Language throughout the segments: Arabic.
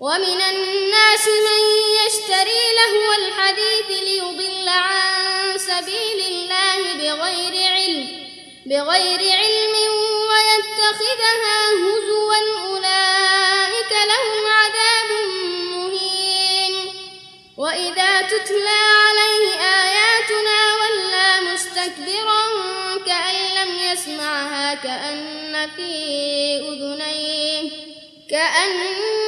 ومن الناس من يشتري لهو الحديث ليضل عن سبيل الله بغير علم بغير علم ويتخذها هزوا أولئك لهم عذاب مهين. وإذا تتلى عليه آياتنا ولى مستكبرا كأن لم يسمعها كأن في أذنيه كأن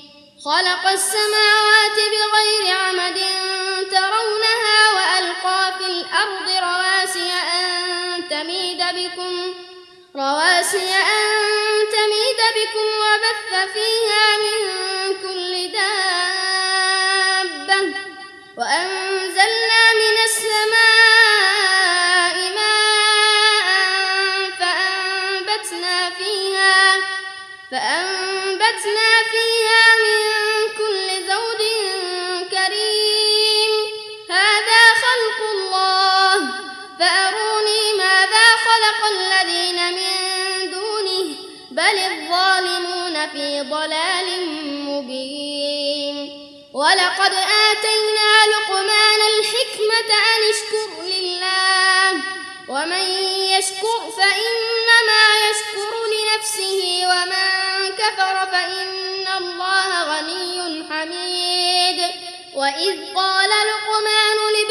خلق السماوات بغير عمد ترونها وألقى في الأرض رواسي أن تميد بكم رواسي أن تميد بكم وبث فيها من كل دابة. وأنزلنا من السماء ولقد آتينا لقمان الحكمة أن اشكر لله. ومن يشكر فإنما يشكر لنفسه ومن كفر فإن الله غني حميد. وإذ قال لقمان لابنه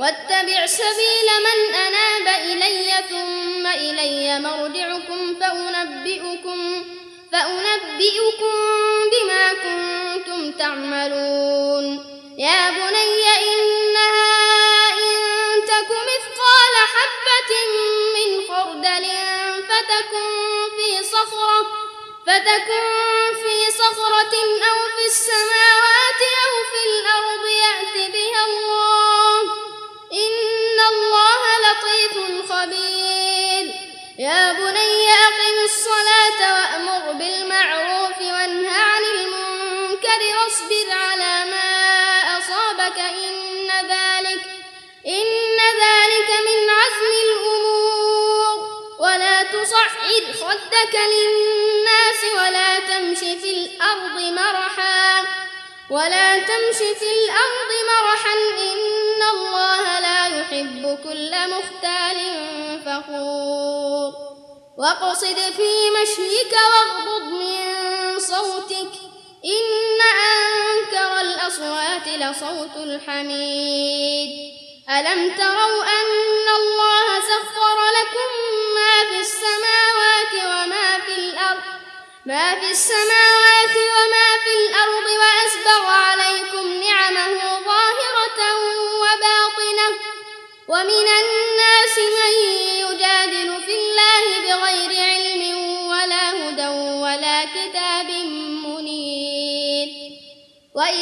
واتبع سبيل من أناب إلي ثم إلي مرجعكم فأنبئكم فأنبئكم بما كنتم تعملون. يا بني إنها إن تك مثقال حبة من خردل فتكن في صخرة فتكن في صخرة الصلاة وأمر بالمعروف وانه عن المنكر واصبر على ما أصابك. إن ذلك إن ذلك من عزم الأمور. ولا تصعد خدك للناس ولا تمش في الأرض مرحا ولا تمش في الأرض مرحا. إن الله لا يحب كل مختال فخور. واقصد في مشيك واغضض من صوتك. إن أنكر الأصوات لصوت الحميد. ألم تروا أن الله سخر لكم ما في السماوات وما في الأرض؟ ما في السماوات وما في الأرض وأسبغ عليكم نعمه ظاهرة وباطنة. ومن الناس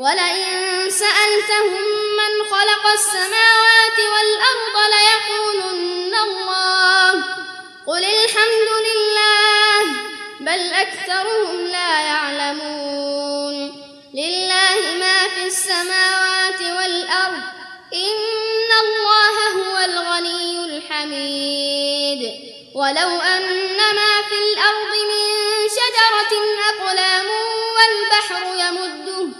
ولئن سألتهم خلق السماوات والأرض ليقولن الله. قل الحمد لله بل أكثرهم لا يعلمون. لله ما في السماوات والأرض إن الله هو الغني الحميد. ولو أن ما في الأرض من شجرة أقلام والبحر يمده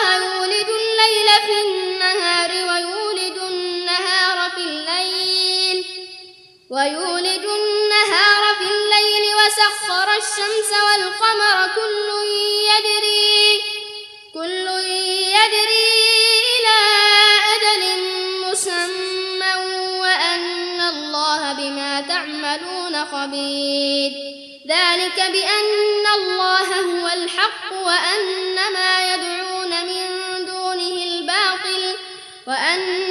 ويولد النهار في الليل وسخر الشمس والقمر كل يجري كل يجري إلى أجل مسمى وأن الله بما تعملون خبير. ذلك بأن الله هو الحق وأن ما يدعون من دونه الباطل وأن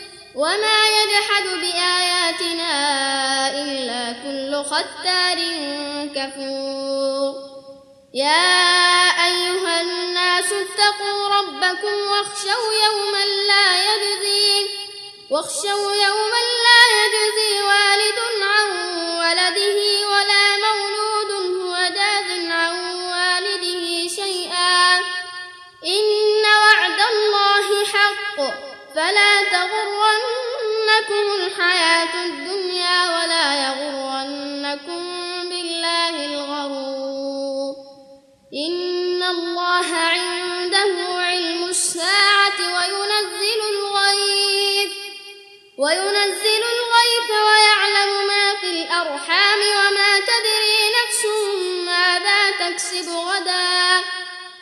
وما يجحد بآياتنا إلا كل ختار كفور. يا أيها الناس اتقوا ربكم واخشوا يوما لا يجزي واخشوا يوما لا يجزي والد عن ولده ولا مولود هو جاز عن والده شيئا. إن وعد الله حق فلا تغرنكم الحياة الدنيا ولا يغرنكم